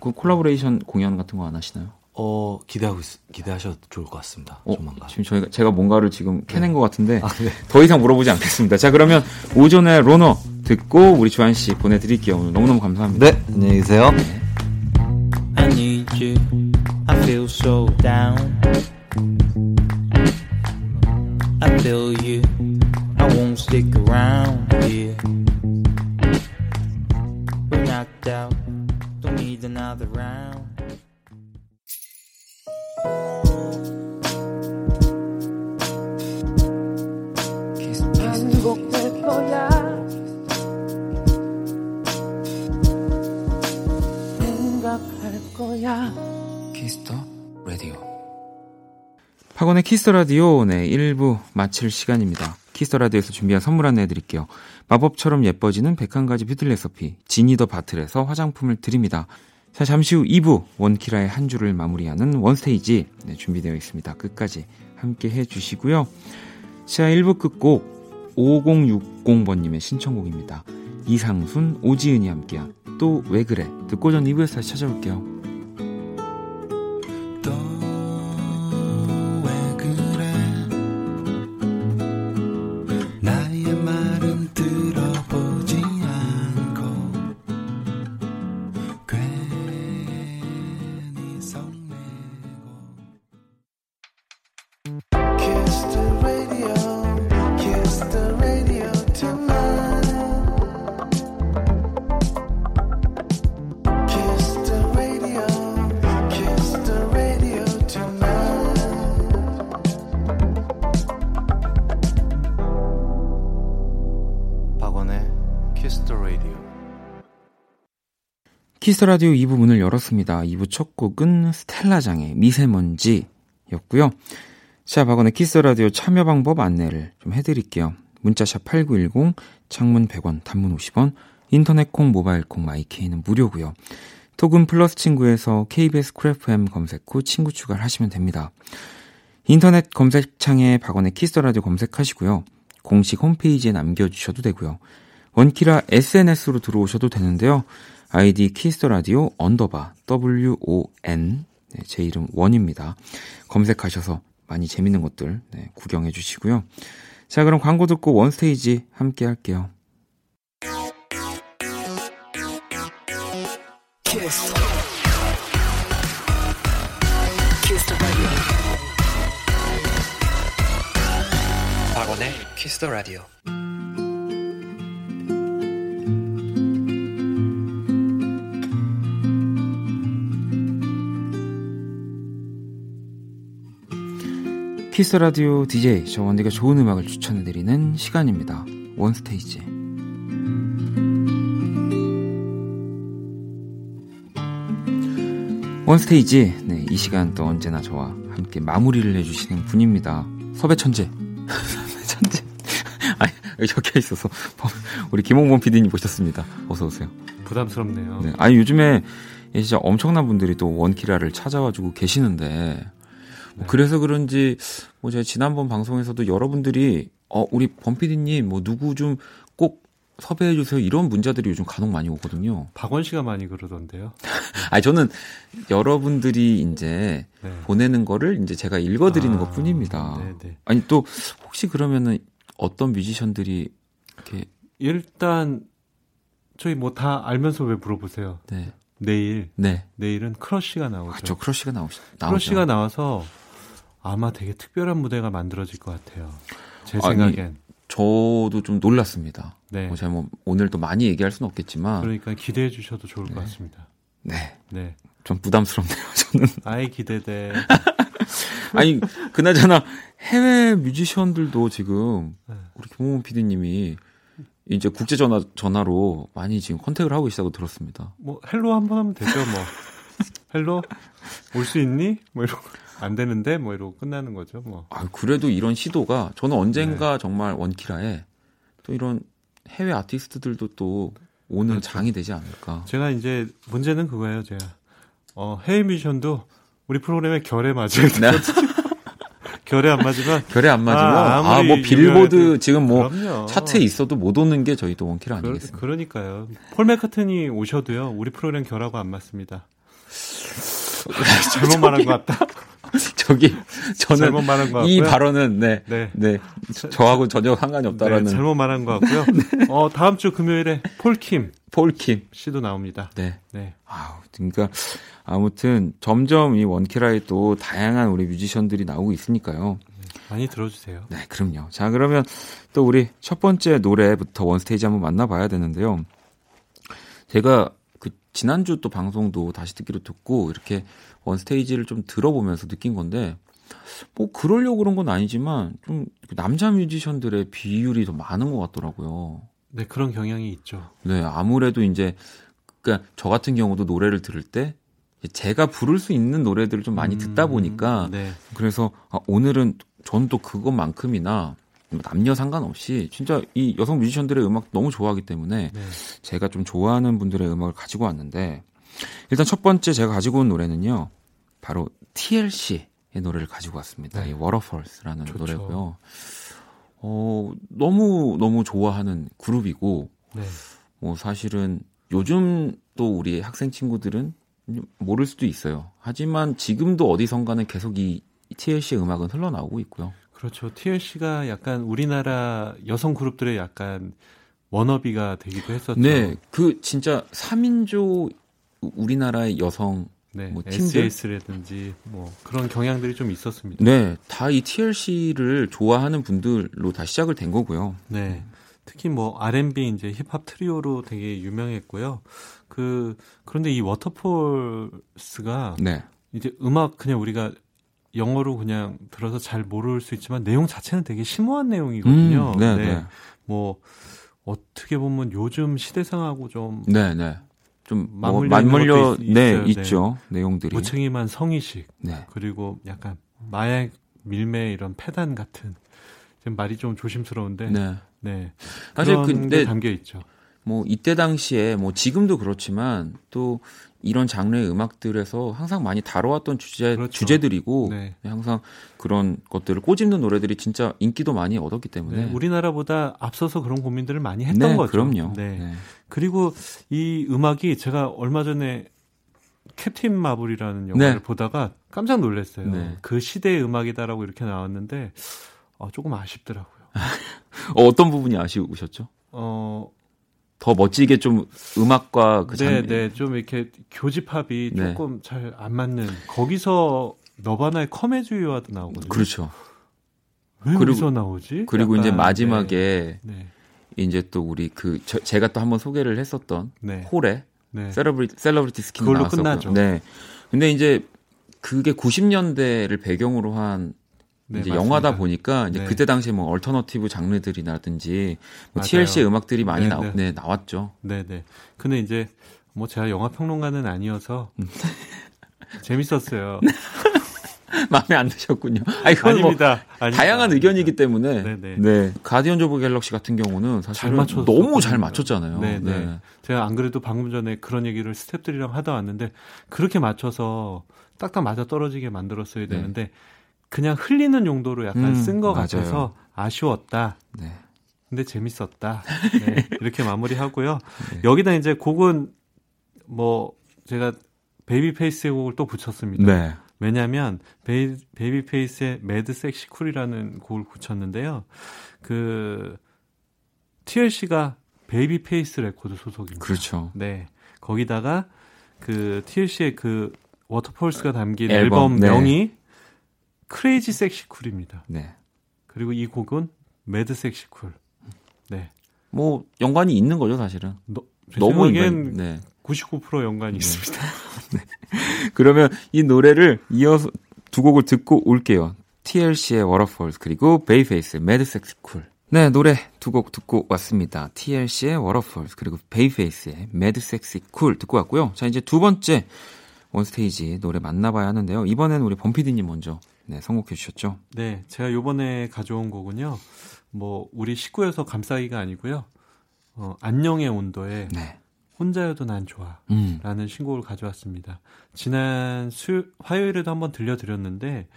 그 콜라보레이션 공연 같은 거 안 하시나요? 어, 기대하고 있, 기대하셔도 좋을 것 같습니다. 어, 조만간. 지금 저희가 제가 뭔가를 지금 캐낸 것 같은데 아, 네. 더 이상 물어보지 않겠습니다. 자 그러면 오전에 로너 듣고 우리 주한 씨 보내드릴게요. 오늘 너무너무 감사합니다. 네, 안녕히 계세요. I need you. I feel so down. I feel you. I won't stick around here. We're knocked out. Don't need another round. 반복될 거야 생각할 거야 키스 더 라디오. 박원의 키스 더 라디오 네 1부 마칠 시간입니다. 키스 더 라디오에서 준비한 선물 안내 해 드릴게요. 마법처럼 예뻐지는 101가지 뷰티 레시피 지니더 바틀에서 화장품을 드립니다. 자 잠시 후 2부 원키라의 한 주를 마무리하는 원스테이지 네, 준비되어 있습니다. 끝까지 함께 해주시고요. 자 1부 끝곡 5060번님의 신청곡입니다. 이상순, 오지은이 함께한 또 왜 그래 듣고 전 2부에서 다시 찾아올게요. 키스 더 라디오 2부 문을 열었습니다. 2부 첫 곡은 스텔라장의 미세먼지였고요. 자, 박원의 키스 더 라디오 참여 방법 안내를 좀 해드릴게요. 문자샵 8910, 장문 100원, 단문 50원, 인터넷 콩, 모바일 콩, 마이케이는 무료고요. 톡은 플러스 친구에서 KBS 쿨FM 검색 후 친구 추가를 하시면 됩니다. 인터넷 검색창에 박원의 키스 더 라디오 검색하시고요. 공식 홈페이지에 남겨주셔도 되고요. 원키라 SNS로 들어오셔도 되는데요. 아이디 키스 더 라디오 underbar WON 네, 제 이름 원입니다. 검색하셔서 많이 재밌는 것들 네, 구경해 주시고요. 자 그럼 광고 듣고 원스테이지 함께 할게요. Radio 박원의 키스 더 라디오. 키스 더 라디오 DJ 저 원디가 좋은 음악을 추천해 드리는 시간입니다. 원 스테이지. 원 스테이지 네, 이 시간 또 언제나 저와 함께 마무리를 해 주시는 분입니다. 섭외 천재. 섭외 천재. (laughs) 아니 여기 적혀 있어서 (laughs) 우리 김홍범 PD님 모셨습니다. 어서 오세요. 부담스럽네요. 네. 아니 요즘에 진짜 엄청난 분들이 또 원키라를 찾아와주고 계시는데 뭐 그래서 그런지 뭐 제가 지난번 방송에서도 여러분들이 어 우리 범피디님 뭐 누구 좀 꼭 섭외해 주세요 이런 문자들이 요즘 간혹 많이 오거든요. 박원 씨가 많이 그러던데요. (laughs) 아니 저는 여러분들이 이제 네. 보내는 거를 이제 제가 읽어드리는 아, 것 뿐입니다. 네, 네. 아니 또 혹시 그러면은 어떤 뮤지션들이 이렇게 일단 저희 뭐 다 알면서 왜 물어보세요? 네 내일 네. 내일은 크러쉬가 나오죠. 그렇죠 크러쉬가 나오시 나오죠. 크러쉬가 나와서 아마 되게 특별한 무대가 만들어질 것 같아요. 제 아니, 생각엔. 저도 좀 놀랐습니다. 네. 뭐 제가 뭐 오늘 또 많이 얘기할 수는 없겠지만 그러니까 기대해 주셔도 좋을 것 같습니다. 네. 네. 좀 부담스럽네요. 저는 아이 기대돼. (laughs) 아니 그나저나 해외 뮤지션들도 지금 네. 우리 김홍훈 PD님이 이제 국제 전화 전화로 많이 지금 contact을 하고 계시다고 들었습니다. 뭐 hello 한번 하면 되죠, 뭐. hello 올 수 있니? 뭐 이러고 안 되는데 뭐 이러고 끝나는 거죠, 뭐. 아 그래도 이런 시도가 저는 언젠가 정말 원키라에 또 이런 해외 아티스트들도 또 오는 그렇죠. 장이 되지 않을까. 제가 이제 문제는 그거예요, 제가. 어, 해외 뮤지션도 우리 프로그램에 결에 맞아야 돼요. (laughs) 결에 안 맞으면 결에 안 맞으면 아, 아 아무리 뭐 빌보드 유명해도- 지금 뭐 그럼요. 차트에 있어도 못 오는 게 저희도 원키라 그, 아니겠습니까? 그러니까요. 폴 맥카트니 오셔도요. 우리 프로그램 결하고 안 맞습니다. (laughs) 잘못 말한 것 같다. (laughs) 저기 저는 잘못 말한 것 이. 발언은 네, 네. 네, 저하고 전혀 상관이 없다라는 네, 잘못 말한 것 같고요. (laughs) 어, 다음 주 금요일에 폴킴 폴킴. 씨도 나옵니다. 네. 네. 아우, 그러니까 아무튼 점점 이 원키라에 또 다양한 우리 뮤지션들이 나오고 있으니까요. 많이 들어주세요. 네, 그럼요. 자, 그러면 또 우리 첫 번째 노래부터 원스테이지 한번 만나봐야 되는데요. 제가 그 지난주 또 방송도 다시 듣기로 듣고 이렇게 원스테이지를 좀 들어보면서 느낀 건데 뭐 그러려고 그런 건 아니지만 좀그 남자 뮤지션들의 비율이 더 많은 것 같더라고요. 네, 그런 경향이 있죠. 네, 아무래도 이제 그러니까 저 같은 경우도 노래를 들을 때 제가 부를 수 있는 노래들을 좀 많이 듣다 음, 보니까 네. 그래서 아, 오늘은 전또 그것만큼이나 남녀 상관없이 진짜 이 여성 뮤지션들의 음악 너무 좋아하기 때문에 네. 제가 좀 좋아하는 분들의 음악을 가지고 왔는데 일단 첫 번째 제가 가지고 온 노래는요 바로 TLC의 노래를 가지고 왔습니다. 네. 이 Waterfalls라는 좋죠. 노래고요. 어 너무 너무 좋아하는 그룹이고 네. 뭐 사실은 요즘 또 우리 학생 친구들은 모를 수도 있어요. 하지만 지금도 어디선가는 계속 이 TLC의 음악은 흘러나오고 있고요. 그렇죠. TLC가 약간 우리나라 여성 그룹들의 약간 워너비가 되기도 했었죠. 네, 그 진짜 3인조 우리나라의 여성 네. 뭐 팀들? SES라든지 뭐 그런 경향들이 좀 있었습니다. 네, 다 이 TLC를 좋아하는 분들로 다 시작을 된 거고요. 네. 특히 뭐 R&B 이제 힙합 트리오로 되게 유명했고요. 그 그런데 이 워터폴스가 네. 이제 음악 그냥 우리가 영어로 그냥 들어서 잘 모를 수 있지만 내용 자체는 되게 심오한 내용이거든요. 음, 네, 네. 뭐 어떻게 보면 요즘 시대상하고 좀 네, 네. 좀 뭐, 맞물려 있- 네, 있어요. 네. 있죠. 내용들이. 무책임한 성의식 네. 그리고 약간 마약 밀매 이런 패단 같은 지금 말이 좀 조심스러운데 네. 네. 사실 근데 게 담겨 있죠. 뭐 이때 당시에 뭐 지금도 그렇지만 또 이런 장르의 음악들에서 항상 많이 다뤄왔던 주제 그렇죠. 주제들이고 네. 항상 그런 것들을 꼬집는 노래들이 진짜 인기도 많이 얻었기 때문에 네, 우리나라보다 앞서서 그런 고민들을 많이 했던 네, 거죠. 그럼요. 네. 네. 그리고 이 음악이 제가 얼마 전에 캡틴 마블이라는 영화를 네. 보다가 깜짝 놀랐어요. 네. 그 시대의 음악이다라고 이렇게 나왔는데 어, 조금 아쉽더라고요. (laughs) 어, 어떤 부분이 아쉬우셨죠? 어, 더 멋지게 좀 음악과 그 네, 장... 네, 좀 이렇게 교집합이 네. 조금 잘 안 맞는 거기서 너바나의 컴해주의와도 나오거든요. 그렇죠. 왜 그리고- 나오지? 그리고 약간, 이제 마지막에 네, 이제 또 우리 그 저- 제가 또 한번 소개를 했었던 네, 홀의 네. Celebrity Celebrity Skin 그걸로 나왔었고요. 끝나죠. 네. 근데 이제 그게 90년대를 배경으로 한 네, 이제 맞습니다. 영화다 보니까 이제 네. 그때 당시에 뭐 alternative 장르들이라든지 뭐. TLC 음악들이 많이 네, 나오, 네. 네, 나왔죠. 네, 네. 근데 이제 뭐 제가 영화 평론가는 아니어서 음. (laughs) 재밌었어요. (laughs) (laughs) 마음에 안 드셨군요. 아니 그건 뭐 아닙니다. 아닙니다. 다양한 의견이기 때문에 네, 네. 네. Guardians of Galaxy 같은 경우는 사실. 너무 잘 맞췄잖아요. 네, 네. 제가 안 그래도 방금 전에 그런 얘기를 스탭들이랑 하다 왔는데 그렇게 맞춰서 딱딱 맞아 떨어지게 만들었어야 네. 되는데 그냥 흘리는 용도로 약간 음, 쓴것 맞아요. 같아서 아쉬웠다. 네. 근데 재밌었다. 네, (laughs) 이렇게 마무리하고요. 네. 여기다 이제 곡은 뭐 제가 베이비 페이스의 곡을 또 붙였습니다. 네. 왜냐하면 베이, 베이비 페이스의 Mad Sexy Cool이라는 곡을 붙였는데요. 그 TLC가 베이비 페이스 레코드 소속입니다. 그렇죠. 네. 거기다가 그 TLC의 그 Waterfalls가 담긴 앨범, 앨범, 네. 명이 Crazy Sexy Cool입니다. 네. 그리고 이 곡은 Mad Sexy Cool. 네. 뭐 연관이 있는 거죠, 사실은. 너, 제 너무 인간- 네. 99% 연관이 (laughs) 네. 있습니다. 그러면 이 노래를 이어서 두 곡을 듣고 올게요. TLC의 Waterfalls 그리고 Sexy Cool. 네, 노래 두 곡 듣고 왔습니다. TLC의 Waterfalls 그리고 베이비페이스의 Cool 듣고 왔고요. 자, 이제 두 번째 원스테이지 노래 만나봐야 하는데요. 이번에는 우리 범피디님 먼저 네, 선곡해 주셨죠. 네, 제가 요번에 가져온 곡은요. 뭐 우리 식구여서 감싸기가 아니고요. 어, 안녕의 온도에 네. 혼자여도 난 좋아. 음. 라는 신곡을 가져왔습니다. 지난 수 화요일에도 한번 들려드렸는데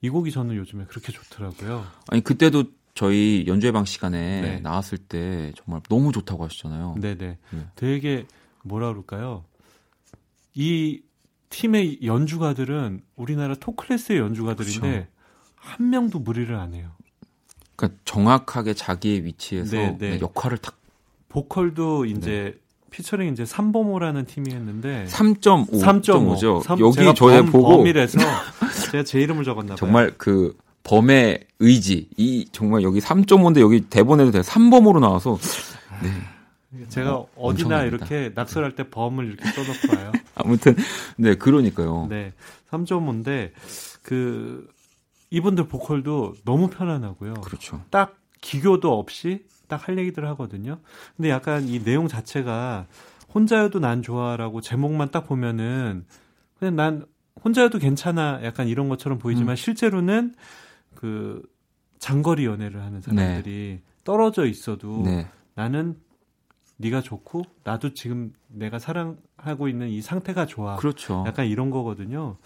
이 곡이 저는 요즘에 그렇게 좋더라고요. 아니 그때도 저희 연주회방 시간에 네. 나왔을 때 정말 너무 좋다고 하셨잖아요. 네네. 네. 되게 뭐라 그럴까요? 이 팀의 연주가들은 우리나라 톱클래스의 연주가들인데 그렇죠. 한 명도 무리를 안 해요. 그러니까 정확하게 자기의 위치에서 네, 네. 역할을 탁 보컬도 네. 이제 피처링 이제 삼보모라는 팀이 했는데 3.5, 3.5. 3.5죠. 삼- 여기 제가 저에 범, 보고 범이라서 (laughs) 제가 제 이름을 적었나 봐요. 정말 그 범의 의지 이 정말 여기 3.5인데 여기 대본에도 돼 3범으로 나와서 네. 제가 어, 어, 디나 엄청납니다. 이렇게 낙설할 때 범을 이렇게 써놓고 봐요. (laughs) 아무튼 네 그러니까요. 네. 3.5인데 그 이분들 보컬도 너무 편안하고요. 그렇죠. 딱 기교도 없이 딱 할 얘기들 하거든요. 근데 약간 이 내용 자체가 혼자여도 난 좋아라고 제목만 딱 보면은 그냥 난 혼자여도 괜찮아 약간 이런 것처럼 보이지만 음. 실제로는 그 장거리 연애를 하는 사람들이 떨어져 있어도 네. 나는 네가 좋고 나도 지금 내가 사랑하고 있는 이 상태가 좋아. 그렇죠. 약간 이런 거거든요.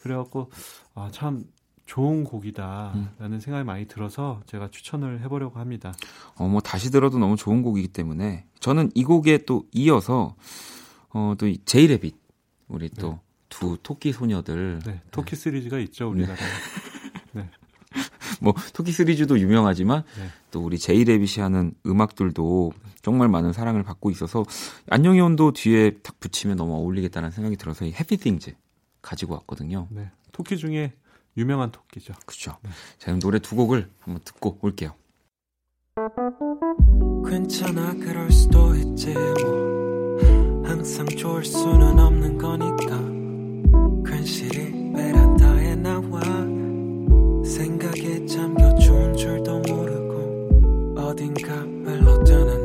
그래갖고 아, 참 좋은 곡이다라는 생각이 많이 들어서 제가 추천을 해보려고 합니다. 어, 뭐 다시 들어도 너무 좋은 곡이기 때문에 저는 이 곡에 또 이어서 어, 또 제이레빗 우리 또 두 토끼 소녀들 네, 토키 시리즈가 있죠 우리나라에. (laughs) 뭐 토끼 시리즈도 유명하지만 네. 또 우리 제이레빗이 하는 음악들도 정말 많은 사랑을 받고 있어서 안녕의 온도 뒤에 딱 붙이면 너무 어울리겠다는 생각이 들어서 이 해피 띵즈 가지고 왔거든요. 네, 토끼 중에 유명한 토끼죠. 그렇죠. 자, 그럼 노래 두 곡을 한번 듣고 올게요. 괜찮아 그럴 수도 있지 뭐 항상 좋을 수는 없는 거니까 괜시리 베란다에 나와 생각에 잠겨 좋은 줄도 모르고 어딘가 흘러드는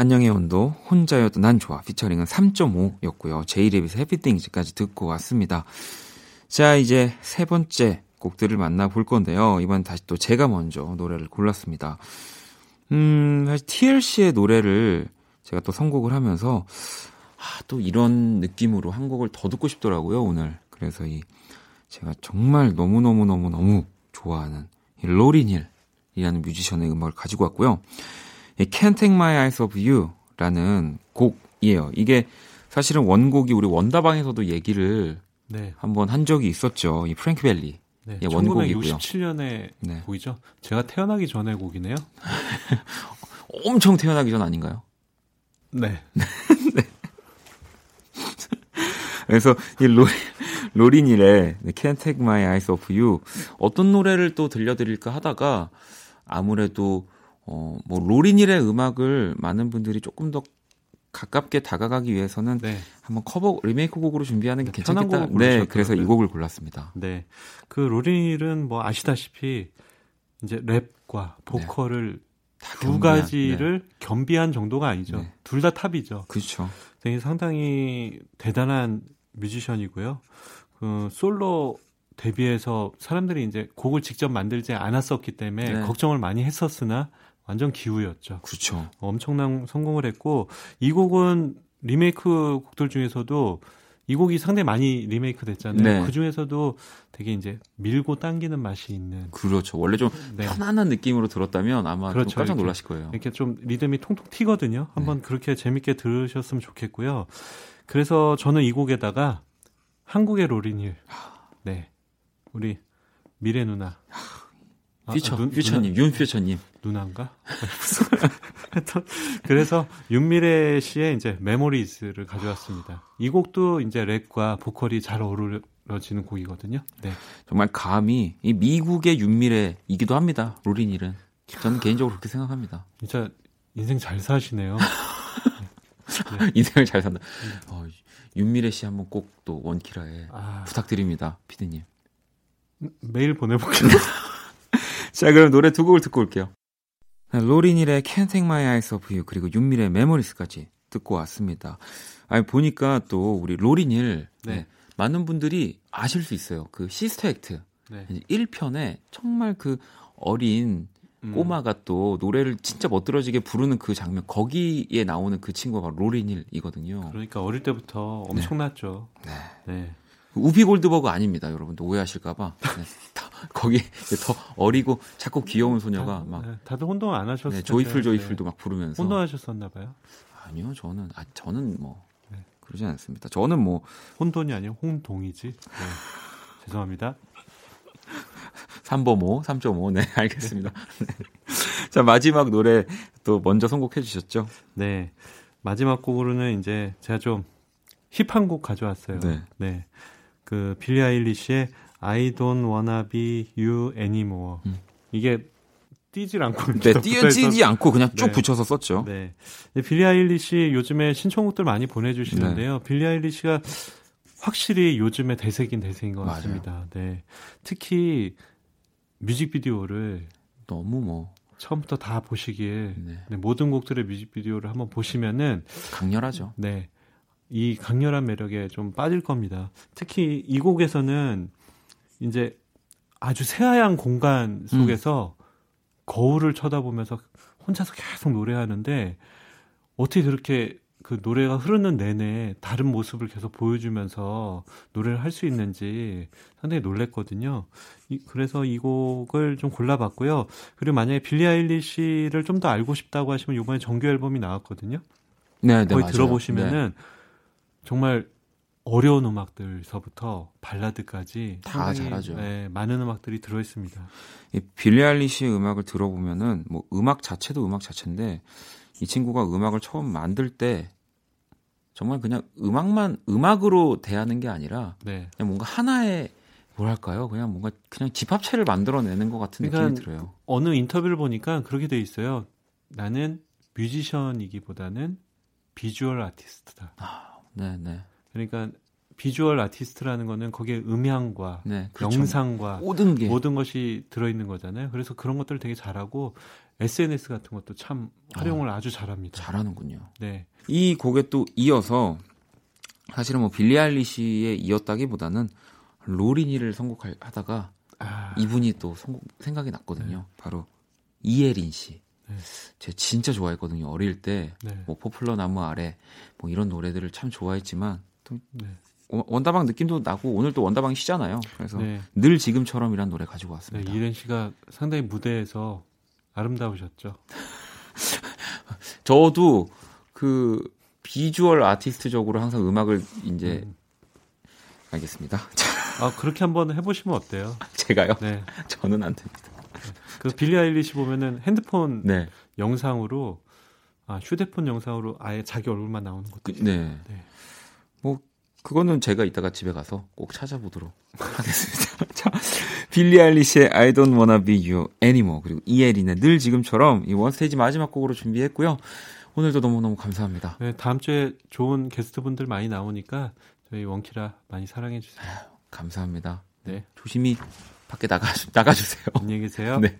안녕의 온도 혼자여도 난 좋아 피처링은 3.5였고요. 제이레빗의 해피띵즈까지 듣고 왔습니다. 자, 이제 세 번째 곡들을 만나볼 건데요. 이번 다시 또 제가 먼저 노래를 골랐습니다. 음, 사실 TLC의 노래를 제가 또 선곡을 하면서 아, 또 이런 느낌으로 한 곡을 더 듣고 싶더라고요, 오늘. 그래서 이 제가 정말 너무너무너무너무 좋아하는 이 로린힐이라는 뮤지션의 음악을 가지고 왔고요. 이 Can't Take My Eyes Off You라는 곡이에요. 이게 사실은 원곡이 우리 원다방에서도 얘기를 네, 한번 한 적이 있었죠. 이 프랭크 벨리. 네 예, 원곡이고요. 1967년의 네. 곡이죠. 제가 태어나기 전의 곡이네요. (laughs) 엄청 태어나기 전 아닌가요? 네, (laughs) 그래서 이 로, 로린힐의 Can't Take My Eyes Off You 어떤 노래를 또 들려드릴까 하다가 아무래도 어, 뭐 로린힐의 음악을 많은 분들이 조금 더 가깝게 다가가기 위해서는 네, 한번 커버 리메이크 곡으로 준비하는 게 네, 괜찮겠다. 네, 고르셨더라고요. 그래서 이 곡을 골랐습니다. 네. 그 로린힐은 뭐 아시다시피 이제 랩과 보컬을 다 두 겸비한, 가지를 겸비한 정도가 아니죠. 네. 둘다 top이죠. 그렇죠. 상당히 대단한 뮤지션이고요. 그 솔로 데뷔해서 사람들이 이제 곡을 직접 만들지 않았었기 때문에 네. 걱정을 많이 했었으나 완전 기우였죠. 그렇죠. 엄청난 성공을 했고 이 곡은 리메이크 곡들 중에서도 이 곡이 상당히 많이 리메이크 됐잖아요. 네. 그 중에서도 되게 이제 밀고 당기는 맛이 있는 그렇죠. 원래 좀 네. 편안한 느낌으로 들었다면 아마 그렇죠. 좀 깜짝. 놀라실 거예요. 이렇게 좀 리듬이 통통 튀거든요. 한번 네. 그렇게 재밌게 들으셨으면 좋겠고요. 그래서 저는 이 곡에다가 한국의 로린힐, 네, 우리 미래 누나, 아, 퓨처, 눈- 퓨처님, 윤 future님. 누나, 누나인가? (laughs) 그래서 윤미래 씨의 이제 Memories를 가져왔습니다. 이 곡도 이제 랩과 보컬이 잘 어우러지는 곡이거든요. 네, 정말 감히 이 미국의 윤미래이기도 합니다. 로린힐은. 저는 개인적으로 그렇게 생각합니다. 진짜 인생 잘 사시네요. (laughs) 인생을 잘 산다. 어, 윤미래 씨 한번 꼭 또 원키라에 아, 부탁드립니다. 피디님. 메일 보내볼게요. (laughs) 자, 그럼 노래 두 곡을 듣고 올게요. 네, 로린힐의 Can't Take My Eyes Off You 그리고 윤미래의 Memories까지 듣고 왔습니다. 아니 보니까 또 우리 로린힐 네. 네, 많은 분들이 아실 수 있어요. 그 Sister Act 네. 1편에 정말 그 어린 음. 꼬마가 또 노래를 진짜 멋들어지게 부르는 그 장면 거기에 나오는 그 친구가 바로 로린일이거든요. 그러니까 어릴 때부터 엄청났죠. 네. 네. 우비 골드버그 아닙니다, 여러분들 오해하실까봐. 네. (laughs) 더- 거기 더 어리고 자꾸 귀여운 소녀가 막 네, 다들 혼동 안 하셨을 네. 조이풀 네. 조이풀도 막 부르면서 혼동하셨었나 봐요. 아니요, 저는 아 저는 뭐 네. 그러지 않습니다. 저는 뭐 혼돈이 아니고 홍동이지. 네. (laughs) 죄송합니다. 3범5, 3.5. 네, 알겠습니다. 네. 자, 마지막 노래 또 먼저 선곡해 주셨죠? 네. 마지막 곡으로는 이제 제가 좀 힙한 곡 가져왔어요. 네. 네. 그 빌리 아일리시의 I don't wanna be you anymore. 음. 이게 뛰질 않고 네, 띄어지지 않고 그냥 쭉 네. 붙여서 썼죠. 네. 네, 빌리 아일리시 요즘에 신청곡들 많이 보내 주시는데요. 네. 빌리 아일리시가 확실히 요즘에 대세긴 대세인 것 맞아요. 같습니다. 네. 특히 뮤직비디오를 너무 뭐 처음부터 다 보시기에 네, 네, 모든 곡들의 뮤직비디오를 한번 보시면은 강렬하죠. 네. 이 강렬한 매력에 좀 빠질 겁니다. 특히 이 곡에서는 이제 아주 새하얀 공간 속에서 거울을 쳐다보면서 혼자서 계속 노래하는데 어떻게 그렇게 그 노래가 흐르는 내내 다른 모습을 계속 보여주면서 노래를 할 수 있는지 상당히 놀랬거든요. 이- 그래서 이 곡을 좀 골라봤고요. 그리고 만약에 빌리 아일리시를 좀 더 알고 싶다고 하시면 이번에 정규 앨범이 나왔거든요. 네, 네, 거기 맞아요. 들어보시면은 정말 어려운 음악들서부터 발라드까지 다 상당히, 잘하죠. 네, 많은 음악들이 들어 있습니다. 이 빌리 아일리시의 음악을 들어보면은 뭐 음악 자체도 음악 자체인데 이 친구가 음악을 처음 만들 때 정말 그냥 음악만 음악으로 대하는 게 아니라 네. 그냥 뭔가 하나의 뭐랄까요? 그냥 뭔가 그냥 집합체를 만들어내는 것 같은 그러니까 느낌이 들어요. 어느 인터뷰를 보니까 그렇게 돼 있어요. 나는 뮤지션이기보다는 비주얼 아티스트다. 네, 네, 그러니까 비주얼 아티스트라는 거는 거기에 음향과 네. 그렇죠. 영상과 모든 게 모든 것이 들어 있는 거잖아요. 그래서 그런 것들을 되게 잘하고 SNS 같은 것도 참 활용을 아주 잘합니다. 잘하는군요. 네. 이 곡에 또 이어서 사실은 뭐 빌리 아일리시에 이었다기보다는 로린힐을 선곡하다가 아, 이분이 또 선곡, 생각이 났거든요. 바로 이예린 씨. 네. 제가 진짜 좋아했거든요. 어릴 때. 네. 뭐 포플러 나무 아래 뭐 이런 노래들을 참 좋아했지만 또 네. 원- 원다방 느낌도 나고 오늘 또 원다방이 쉬잖아요. 그래서 네. 늘 지금처럼이란 노래 가지고 네, 왔습니다. 이ren 씨가 상당히 무대에서 아름다우셨죠. (laughs) 저도 그 비주얼 아티스트적으로 항상 음악을 이제 음. 알겠습니다. (laughs) 아 그렇게 한번 해보시면 어때요? 제가요? 네. (laughs) 저는 안 됩니다. 그 빌리 아일리시 보면은 핸드폰 네. 영상으로 아 휴대폰 영상으로 아예 자기 얼굴만 나오는 것도 그. 네. 네. 뭐 그거는 제가 이따가 집에 가서 꼭 찾아보도록 하겠습니다. (laughs) 자, 빌리 아일리시의 I Don't Wanna Be You Anymore 그리고 이혜린의 늘 지금처럼 이 원스테이지 마지막 곡으로 준비했고요. 오늘도 너무너무 감사합니다. 네, 다음 주에 좋은 게스트분들 많이 나오니까 저희 원키라 많이 사랑해 주세요. 감사합니다. 네. 조심히 밖에 나가 나가 주세요. 안녕히 계세요. (laughs) 네.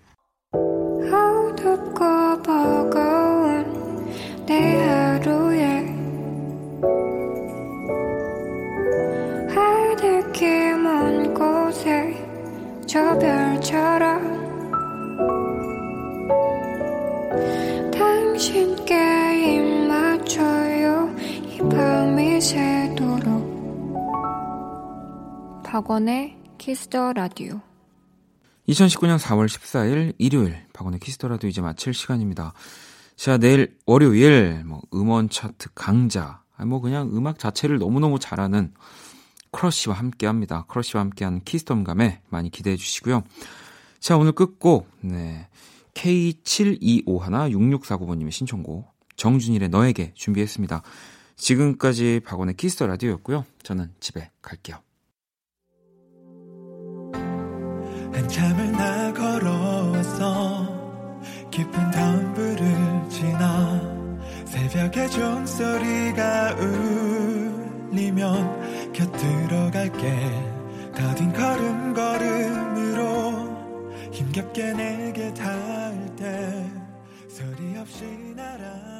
저 별처럼 당신께 입 맞춰요. 이 밤이 새도록. 박원의 Kiss the Radio 2019년 4월 14일 일요일 박원의 Kiss the Radio 이제 마칠 시간입니다. 자 내일 월요일 뭐 음원 차트 강자 뭐 그냥 음악 자체를 너무너무 잘하는 크러쉬와 함께 합니다. 크러쉬와 함께한 키스덤감에 많이 기대해 주시고요. 자 오늘 끝곡 네 K72516649번님의 신청곡 정준일의 너에게 준비했습니다. 지금까지 박원의 Kiss the Radio였고요. 저는 집에 갈게요. 한참을 나 걸어왔어 깊은 덤불을 지나 새벽의 종소리가 울리면 내곁 들어갈게. 더딘 걸음걸음으로 힘겹게 내게 닿을 때 소리 없이 날아